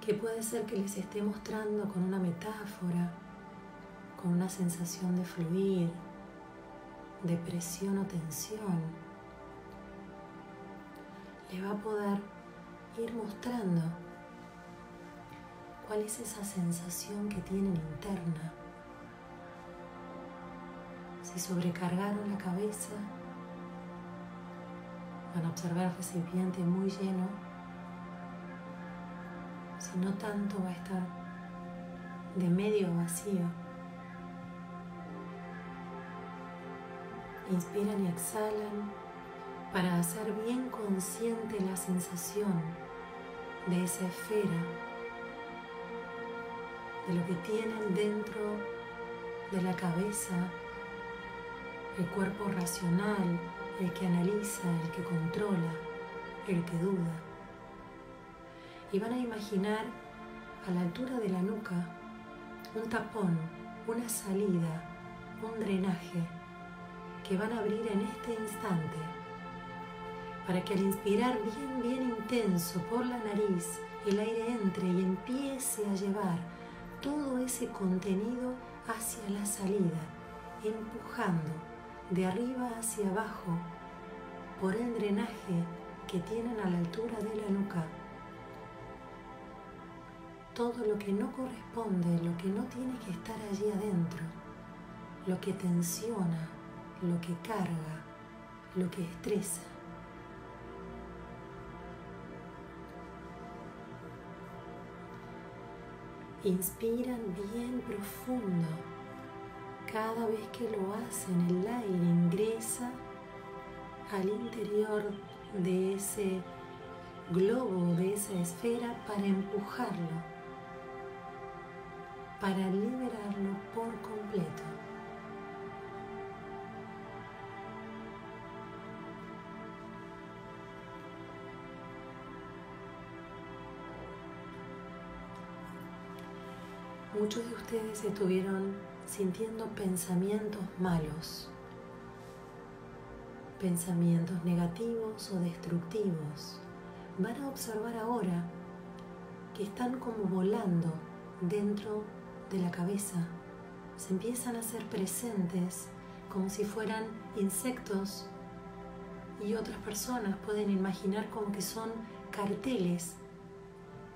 que puede ser que les esté mostrando con una metáfora, con una sensación de fluir, de presión o tensión. Le va a poder ir mostrando cuál es esa sensación que tienen interna. Si sobrecargaron la cabeza, Van a observar el recipiente muy lleno. Si no tanto va a estar de medio vacío. Inspiran y exhalan para hacer bien consciente la sensación de esa esfera, de lo que tienen dentro de la cabeza, el cuerpo racional, el que analiza, el que controla, el que duda. Y van a imaginar a la altura de la nuca un tapón, una salida, un drenaje que van a abrir en este instante para que al inspirar bien, bien intenso por la nariz, el aire entre y empiece a llevar todo ese contenido hacia la salida, empujando de arriba hacia abajo por el drenaje que tienen a la altura de la nuca. Todo lo que no corresponde, lo que no tiene que estar allí adentro, lo que tensiona, lo que carga, lo que estresa. Inspiran bien profundo cada vez que lo hacen, el aire ingresa al interior de ese globo, de esa esfera, para empujarlo, para liberarlo por completo. Muchos de ustedes estuvieron sintiendo pensamientos malos, pensamientos negativos o destructivos. Van a observar ahora que están como volando dentro de la cabeza. Se empiezan a hacer presentes como si fueran insectos y otras personas pueden imaginar como que son carteles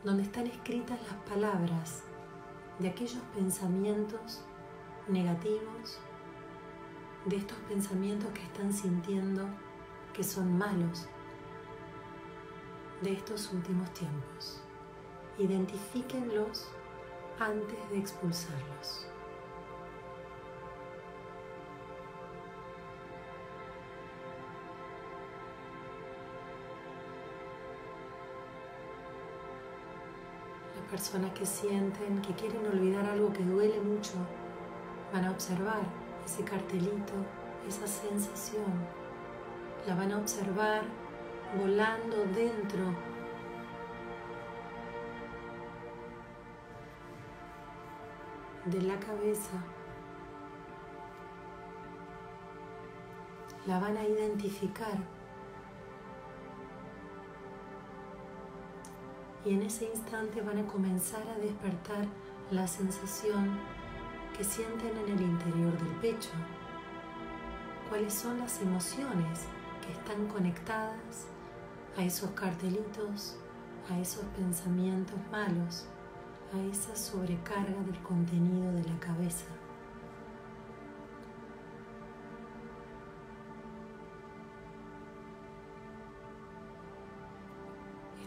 donde están escritas las palabras de aquellos pensamientos negativos, de estos pensamientos que están sintiendo que son malos de estos últimos tiempos. Identifíquenlos antes de expulsarlos. Personas que sienten que quieren olvidar algo que duele mucho Van a observar ese cartelito, esa sensación. La van a observar volando dentro de la cabeza la van a identificar y en ese instante van a comenzar a despertar la sensación que sienten en el interior del pecho, cuáles son las emociones que están conectadas a esos cartelitos, a esos pensamientos malos, a esa sobrecarga del contenido de la cabeza.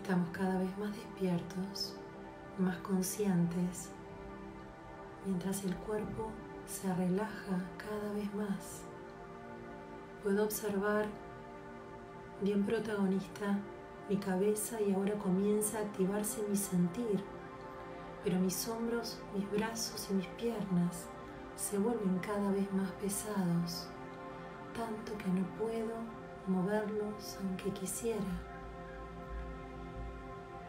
Estamos cada vez más despiertos, más conscientes, mientras el cuerpo se relaja cada vez más. Puedo observar bien protagonista mi cabeza y ahora comienza a activarse mi sentir, pero mis hombros, mis brazos y mis piernas se vuelven cada vez más pesados, tanto que no puedo moverlos aunque quisiera.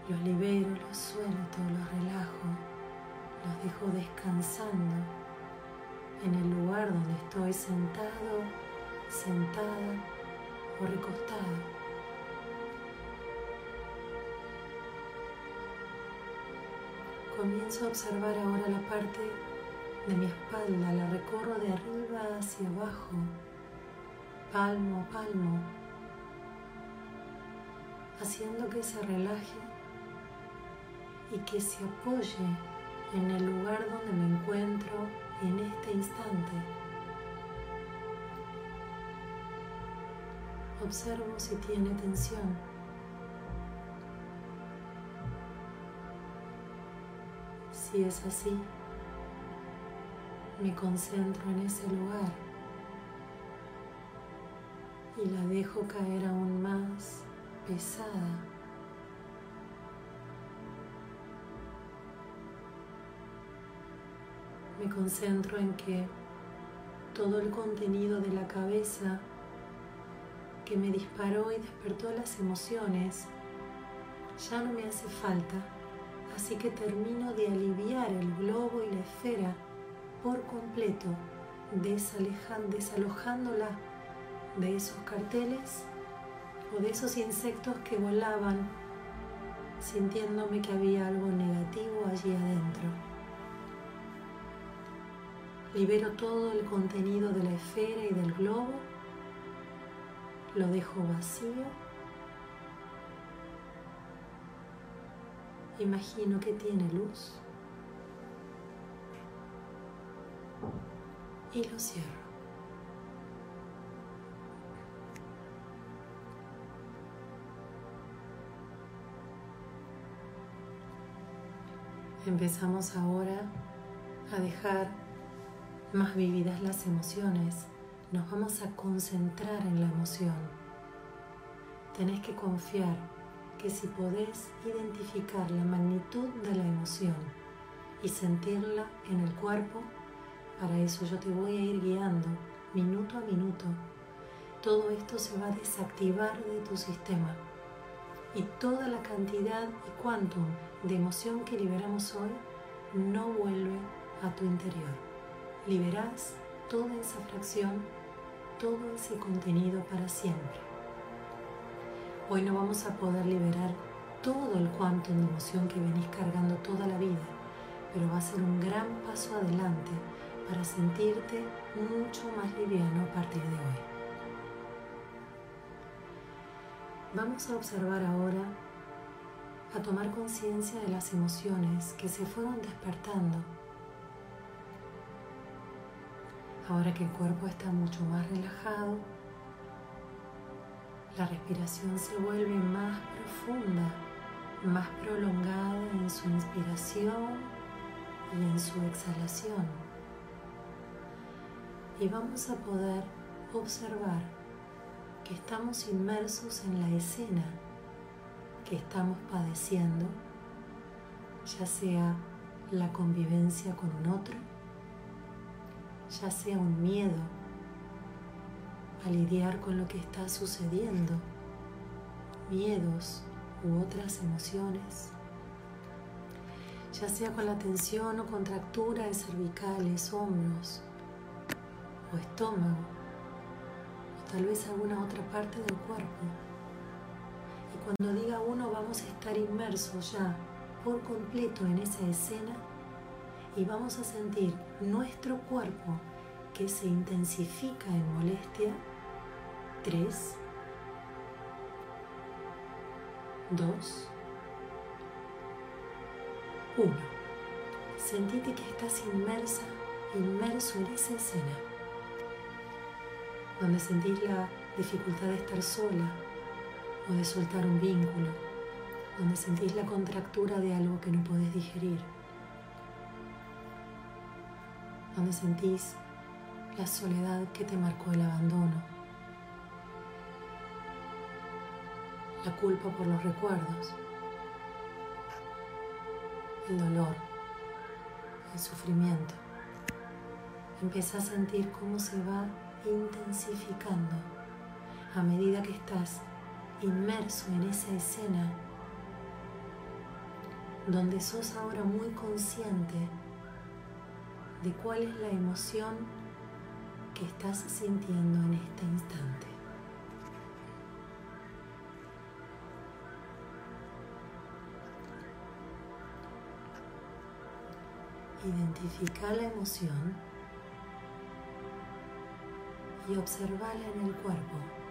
Los libero, los suelto, los relajo, los dejo descansando en el lugar donde estoy sentado, sentada o recostado. Comienzo a observar ahora la parte de mi espalda, la recorro de arriba hacia abajo, palmo a palmo, haciendo que se relaje y que se apoye en el lugar donde me encuentro en este instante. Observo si tiene tensión. Si es así, me concentro en ese lugar y la dejo caer aún más pesada me concentro en que todo el contenido de la cabeza que me disparó y despertó las emociones ya no me hace falta, así que termino de aliviar el globo y la esfera por completo, desalojándola de esos carteles o de esos insectos que volaban, sintiéndome que había algo negativo allí adentro. Libero todo el contenido de la esfera y del globo. Lo dejo vacío. Imagino que tiene luz. Y lo cierro. Empezamos ahora a dejar más vividas las emociones, nos vamos a concentrar en la emoción. Tenés que confiar que si podés identificar la magnitud de la emoción y sentirla en el cuerpo, para eso yo te voy a ir guiando minuto a minuto. Todo esto se va a desactivar de tu sistema y toda la cantidad y quantum de emoción que liberamos hoy no vuelve a tu interior liberás toda esa fracción, todo ese contenido para siempre. Hoy no vamos a poder liberar todo el cuanto de emoción que venís cargando toda la vida, pero va a ser un gran paso adelante para sentirte mucho más liviano a partir de hoy. Vamos a observar ahora, a tomar conciencia de las emociones que se fueron despertando Ahora que el cuerpo está mucho más relajado, la respiración se vuelve más profunda, más prolongada en su inspiración y en su exhalación. Y vamos a poder observar que estamos inmersos en la escena que estamos padeciendo, ya sea la convivencia con un otro, ya sea un miedo a lidiar con lo que está sucediendo, miedos u otras emociones, ya sea con la tensión o contractura de cervicales, hombros o estómago, o tal vez alguna otra parte del cuerpo. Y cuando diga uno vamos a estar inmersos ya por completo en esa escena y vamos a sentir nuestro cuerpo que se intensifica en molestia. 3, 2, 1. Sentite que estás inmersa, inmerso en esa escena, donde sentís la dificultad de estar sola o de soltar un vínculo, donde sentís la contractura de algo que no podés digerir, donde sentís la soledad que te marcó el abandono, la culpa por los recuerdos. El dolor, el sufrimiento. Empieza a sentir cómo se va intensificando a medida que estás inmerso en esa escena donde sos ahora muy consciente de cuál es la emoción que estás sintiendo en este instante. Identifica la emoción y observala en el cuerpo.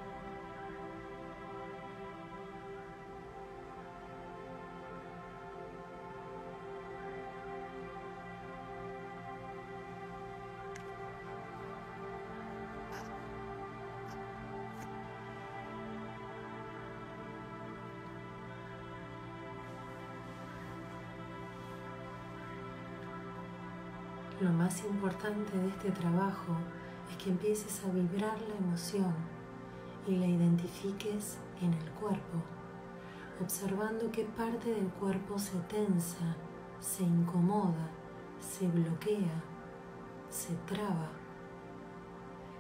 Importante de este trabajo es que empieces a vibrar la emoción y la identifiques en el cuerpo, observando qué parte del cuerpo se tensa, se incomoda, se bloquea, se traba,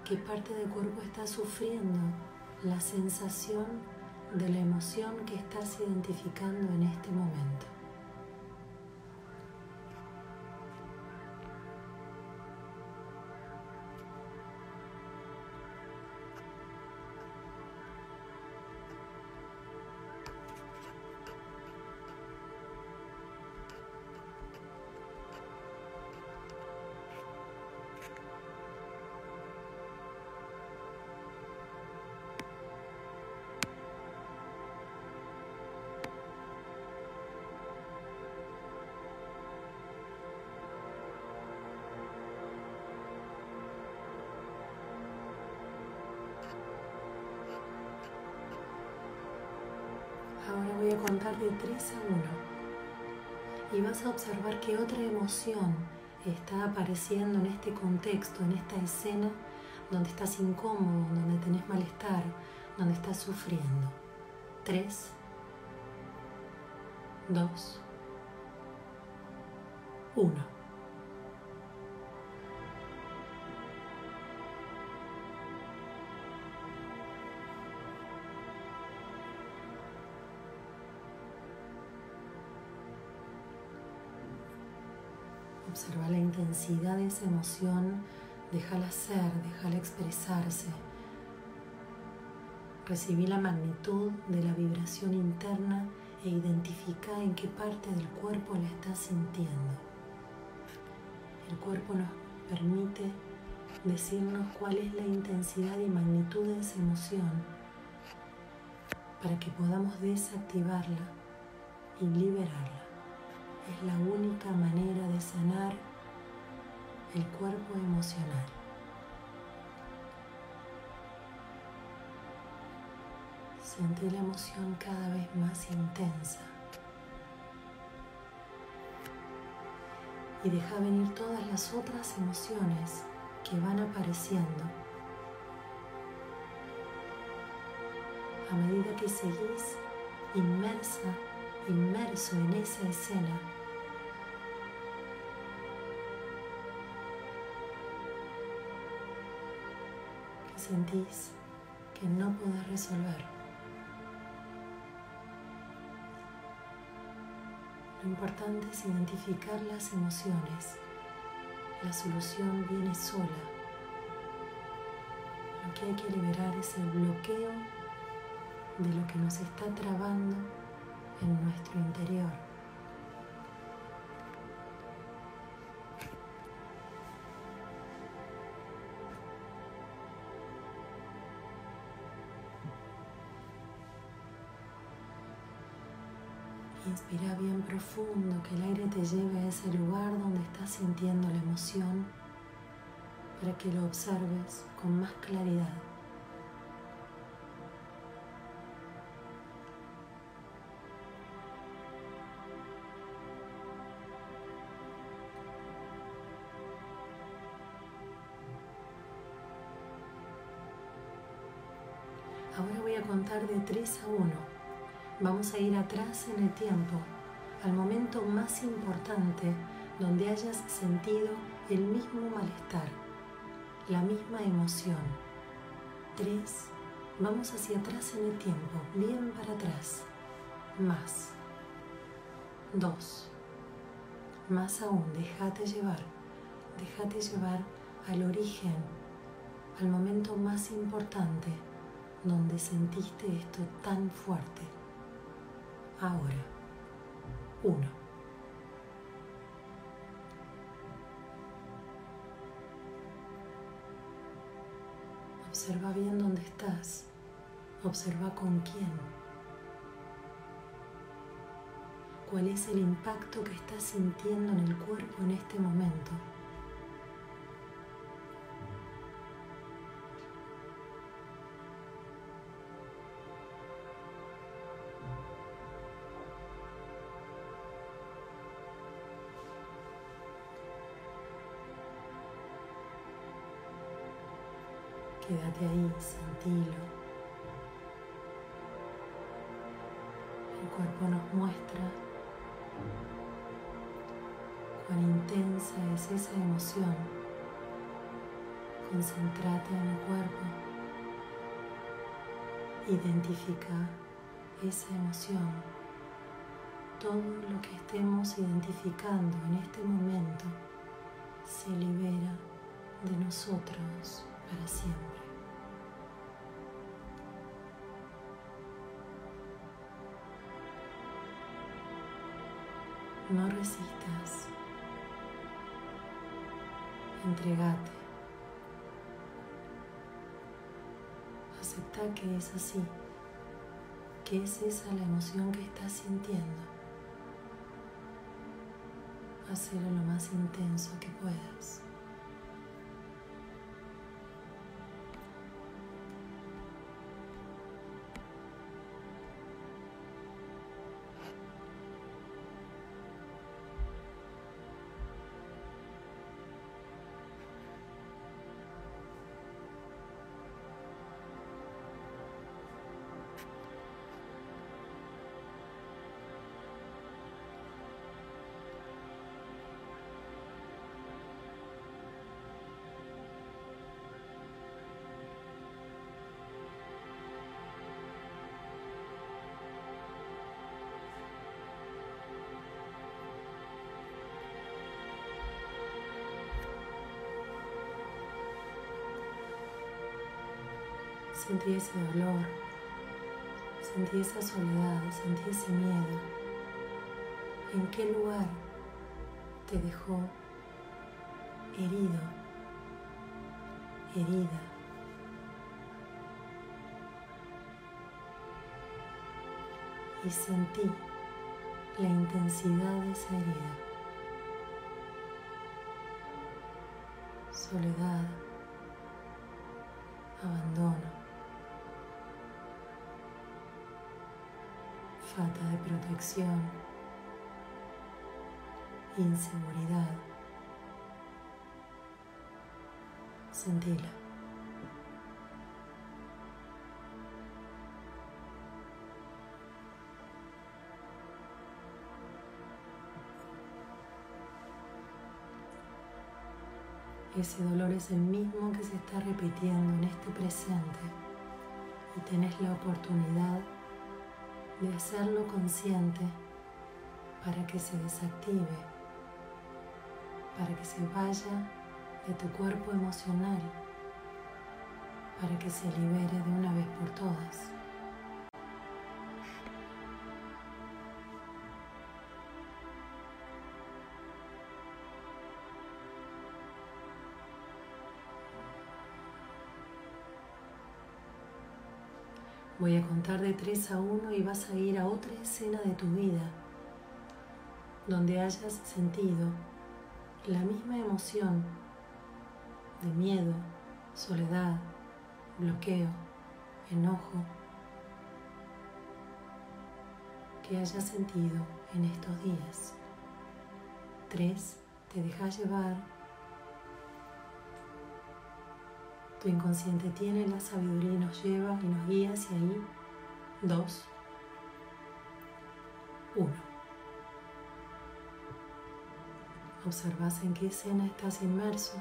qué parte del cuerpo está sufriendo la sensación de la emoción que estás identificando en este momento. Observar que otra emoción está apareciendo en este contexto, en esta escena donde estás incómodo, donde tenés malestar, donde estás sufriendo. 3, 2, 1. Observa la intensidad de esa emoción, déjala ser, déjala expresarse. Recibí la magnitud de la vibración interna e identifica en qué parte del cuerpo la estás sintiendo. El cuerpo nos permite decirnos cuál es la intensidad y magnitud de esa emoción para que podamos desactivarla y liberarla es la única manera de sanar el cuerpo emocional. Siente la emoción cada vez más intensa. Y deja venir todas las otras emociones que van apareciendo a medida que seguís inmersa, inmerso en esa escena sentís que no podés resolver. Lo importante es identificar las emociones. La solución viene sola. Lo que hay que liberar es el bloqueo de lo que nos está trabando en nuestro interior. Inspira bien profundo, que el aire te lleve a ese lugar donde estás sintiendo la emoción para que lo observes con más claridad. Ahora voy a contar de 3 a 1 Vamos a ir atrás en el tiempo, al momento más importante donde hayas sentido el mismo malestar, la misma emoción. Tres, vamos hacia atrás en el tiempo, bien para atrás. Más. Dos. Más aún, déjate llevar, déjate llevar al origen, al momento más importante donde sentiste esto tan fuerte ahora. Uno. Observa bien dónde estás. Observa con quién. ¿Cuál es el impacto que estás sintiendo en el cuerpo en este momento? Quédate ahí, sentilo. El cuerpo nos muestra cuán intensa es esa emoción. Concéntrate en el cuerpo. Identifica esa emoción. Todo lo que estemos identificando en este momento se libera de nosotros para siempre. No resistas. Entregate. Acepta que es así, que es esa la emoción que estás sintiendo. Hacerlo lo más intenso que puedas. Sentí ese dolor, sentí esa soledad, sentí ese miedo. ¿En qué lugar te dejó herido, herida? Y sentí la intensidad de esa herida. Soledad, abandono. Falta de protección, inseguridad. Sentila. Ese dolor es el mismo que se está repitiendo en este presente y tenés la oportunidad de hacerlo consciente para que se desactive, para que se vaya de tu cuerpo emocional, para que se libere de una vez por todas. Voy a contar de 3 a 1 y vas a ir a otra escena de tu vida donde hayas sentido la misma emoción de miedo, soledad, bloqueo, enojo que hayas sentido en estos días. 3. Te dejas llevar Tu inconsciente tiene la sabiduría y nos lleva y nos guía hacia ahí. Dos. Uno. Observas en qué escena estás inmerso.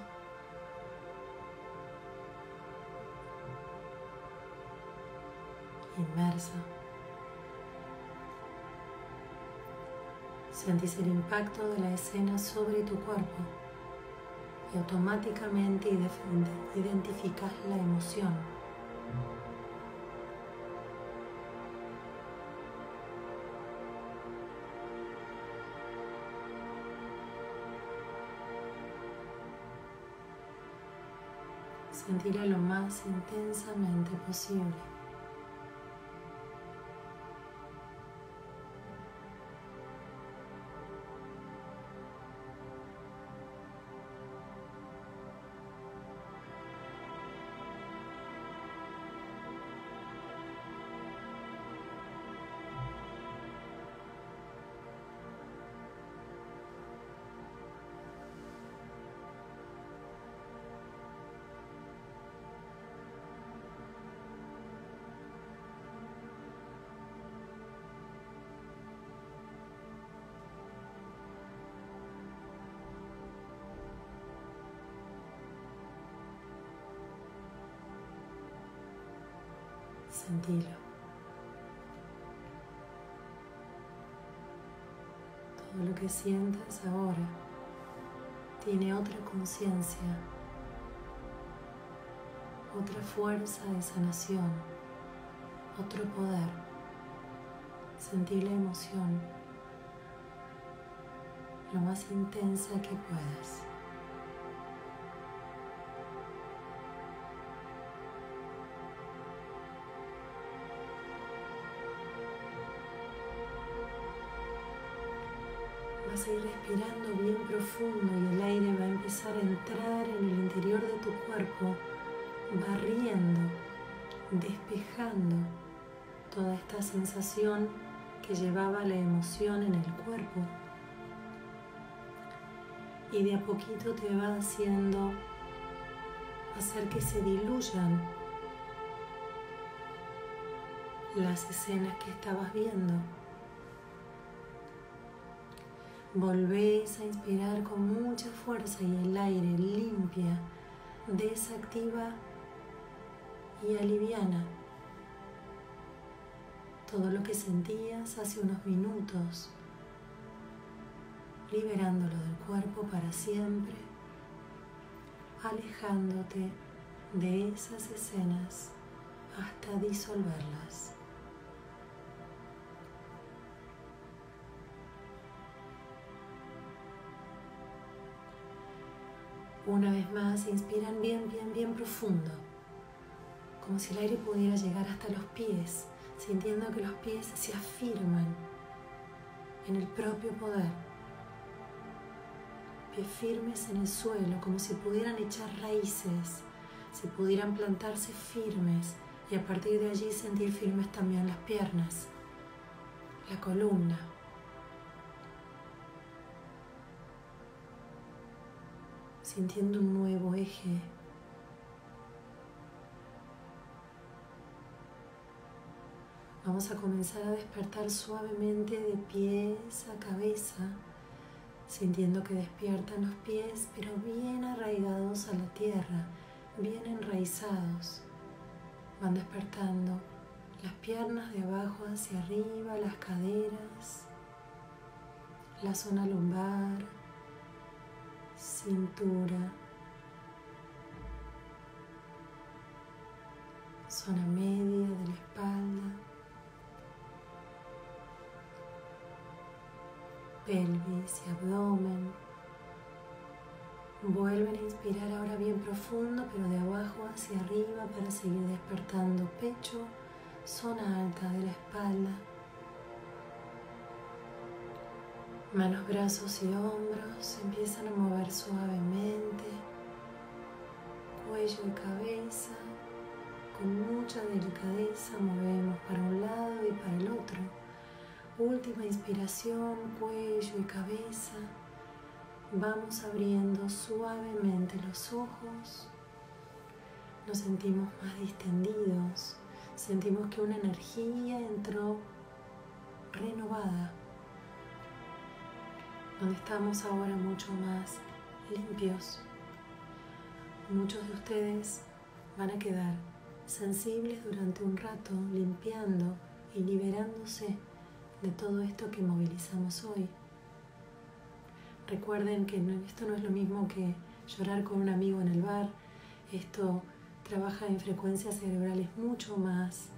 Inmersa. Sentís el impacto de la escena sobre tu cuerpo y automáticamente identificas la emoción. Sentirá lo más intensamente posible. Sentilo. Todo lo que sientas ahora tiene otra conciencia, otra fuerza de sanación, otro poder. Sentir la emoción lo más intensa que puedas. Vas ir respirando bien profundo y el aire va a empezar a entrar en el interior de tu cuerpo, barriendo, despejando toda esta sensación que llevaba la emoción en el cuerpo. Y de a poquito te va haciendo hacer que se diluyan las escenas que estabas viendo. Volvés a inspirar con mucha fuerza y el aire limpia, desactiva y aliviana todo lo que sentías hace unos minutos, liberándolo del cuerpo para siempre, alejándote de esas escenas hasta disolverlas. Una vez más, inspiran bien, bien, bien profundo, como si el aire pudiera llegar hasta los pies, sintiendo que los pies se afirman en el propio poder. Pies firmes en el suelo, como si pudieran echar raíces, si pudieran plantarse firmes y a partir de allí sentir firmes también las piernas, la columna, sintiendo un nuevo eje. Vamos a comenzar a despertar suavemente de pies a cabeza, sintiendo que despiertan los pies, pero bien arraigados a la tierra, bien enraizados. Van despertando las piernas de abajo hacia arriba, las caderas, la zona lumbar, cintura, zona media de la espalda, pelvis y abdomen. Vuelven a inspirar ahora bien profundo, pero de abajo hacia arriba para seguir despertando pecho, zona alta de la espalda. Manos, brazos y hombros empiezan a mover suavemente. Cuello y cabeza. Con mucha delicadeza movemos para un lado y para el otro. Última inspiración, cuello y cabeza. Vamos abriendo suavemente los ojos. Nos sentimos más distendidos. Sentimos que una energía entró renovada. Donde estamos ahora mucho más limpios. Muchos de ustedes van a quedar sensibles durante un rato, limpiando y liberándose de todo esto que movilizamos hoy. Recuerden que esto no es lo mismo que llorar con un amigo en el bar. Esto trabaja en frecuencias cerebrales mucho más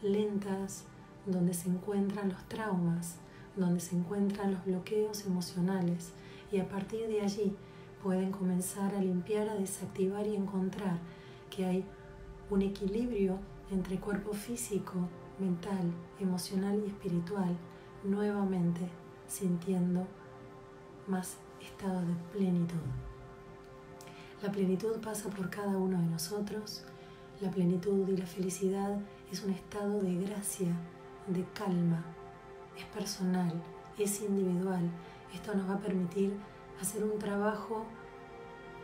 lentas, donde se encuentran los traumas, donde se encuentran los bloqueos emocionales y a partir de allí pueden comenzar a limpiar, a desactivar y encontrar que hay un equilibrio entre cuerpo físico, mental, emocional y espiritual, nuevamente sintiendo más estado de plenitud. La plenitud pasa por cada uno de nosotros. La plenitud y la felicidad es un estado de gracia, de calma. Es personal, es individual. Esto nos va a permitir hacer un trabajo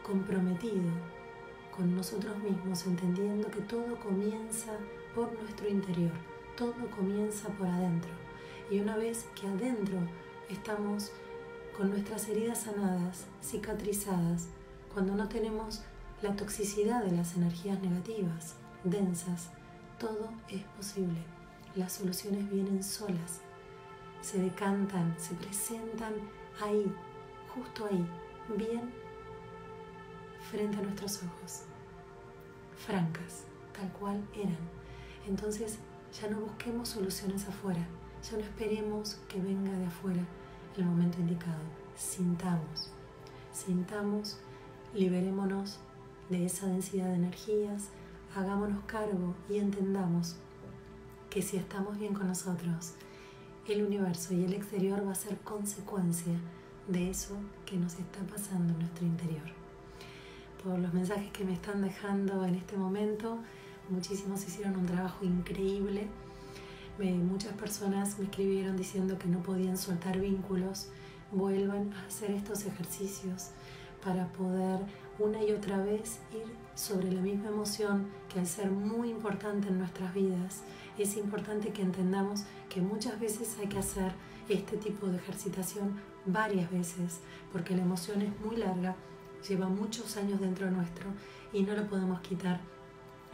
comprometido con nosotros mismos, entendiendo que todo comienza por nuestro interior, todo comienza por adentro. Y una vez que adentro estamos con nuestras heridas sanadas, cicatrizadas, cuando no tenemos la toxicidad de las energías negativas, densas, todo es posible. Las soluciones vienen solas, se decantan, se presentan ahí, justo ahí, bien frente a nuestros ojos, francas, tal cual eran. Entonces ya no busquemos soluciones afuera, ya no esperemos que venga de afuera el momento indicado. Sintamos, sintamos, liberémonos de esa densidad de energías, hagámonos cargo y entendamos que si estamos bien con nosotros, el universo y el exterior va a ser consecuencia de eso que nos está pasando en nuestro interior. Por los mensajes que me están dejando en este momento, muchísimos hicieron un trabajo increíble. muchas personas me escribieron diciendo que no podían soltar vínculos. Vuelvan a hacer estos ejercicios para poder una y otra vez ir sobre la misma emoción que al ser muy importante en nuestras vidas, es importante que entendamos que muchas veces hay que hacer este tipo de ejercitación varias veces, porque la emoción es muy larga, lleva muchos años dentro nuestro y no lo podemos quitar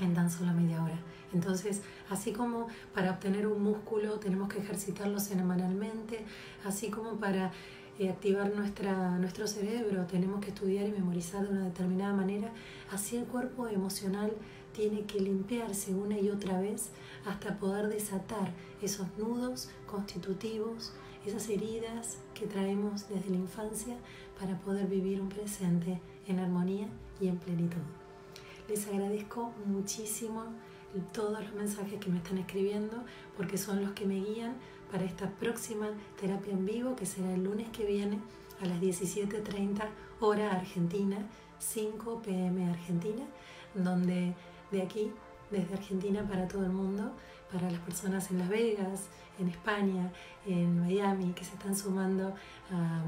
en tan solo media hora. Entonces, así como para obtener un músculo tenemos que ejercitarlo semanalmente, así como para eh, activar nuestra, nuestro cerebro, tenemos que estudiar y memorizar de una determinada manera, así el cuerpo emocional tiene que limpiarse una y otra vez hasta poder desatar esos nudos constitutivos, esas heridas que traemos desde la infancia para poder vivir un presente en armonía y en plenitud. Les agradezco muchísimo todos los mensajes que me están escribiendo porque son los que me guían para esta próxima terapia en vivo que será el lunes que viene a las 17.30 hora argentina, 5 pm argentina, donde de aquí, desde Argentina para todo el mundo, para las personas en Las Vegas, en España, en Miami, que se están sumando a,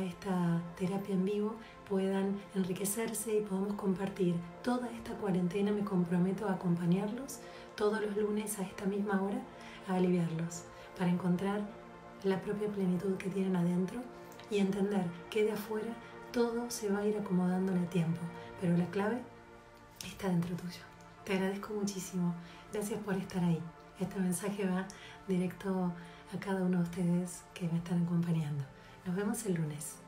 esta terapia en vivo, puedan enriquecerse y podamos compartir toda esta cuarentena. Me comprometo a acompañarlos todos los lunes a esta misma hora, a aliviarlos, para encontrar la propia plenitud que tienen adentro y entender que de afuera todo se va a ir acomodando en el tiempo, pero la clave está dentro tuyo. Te agradezco muchísimo. Gracias por estar ahí. Este mensaje va directo a cada uno de ustedes que me están acompañando. Nos vemos el lunes.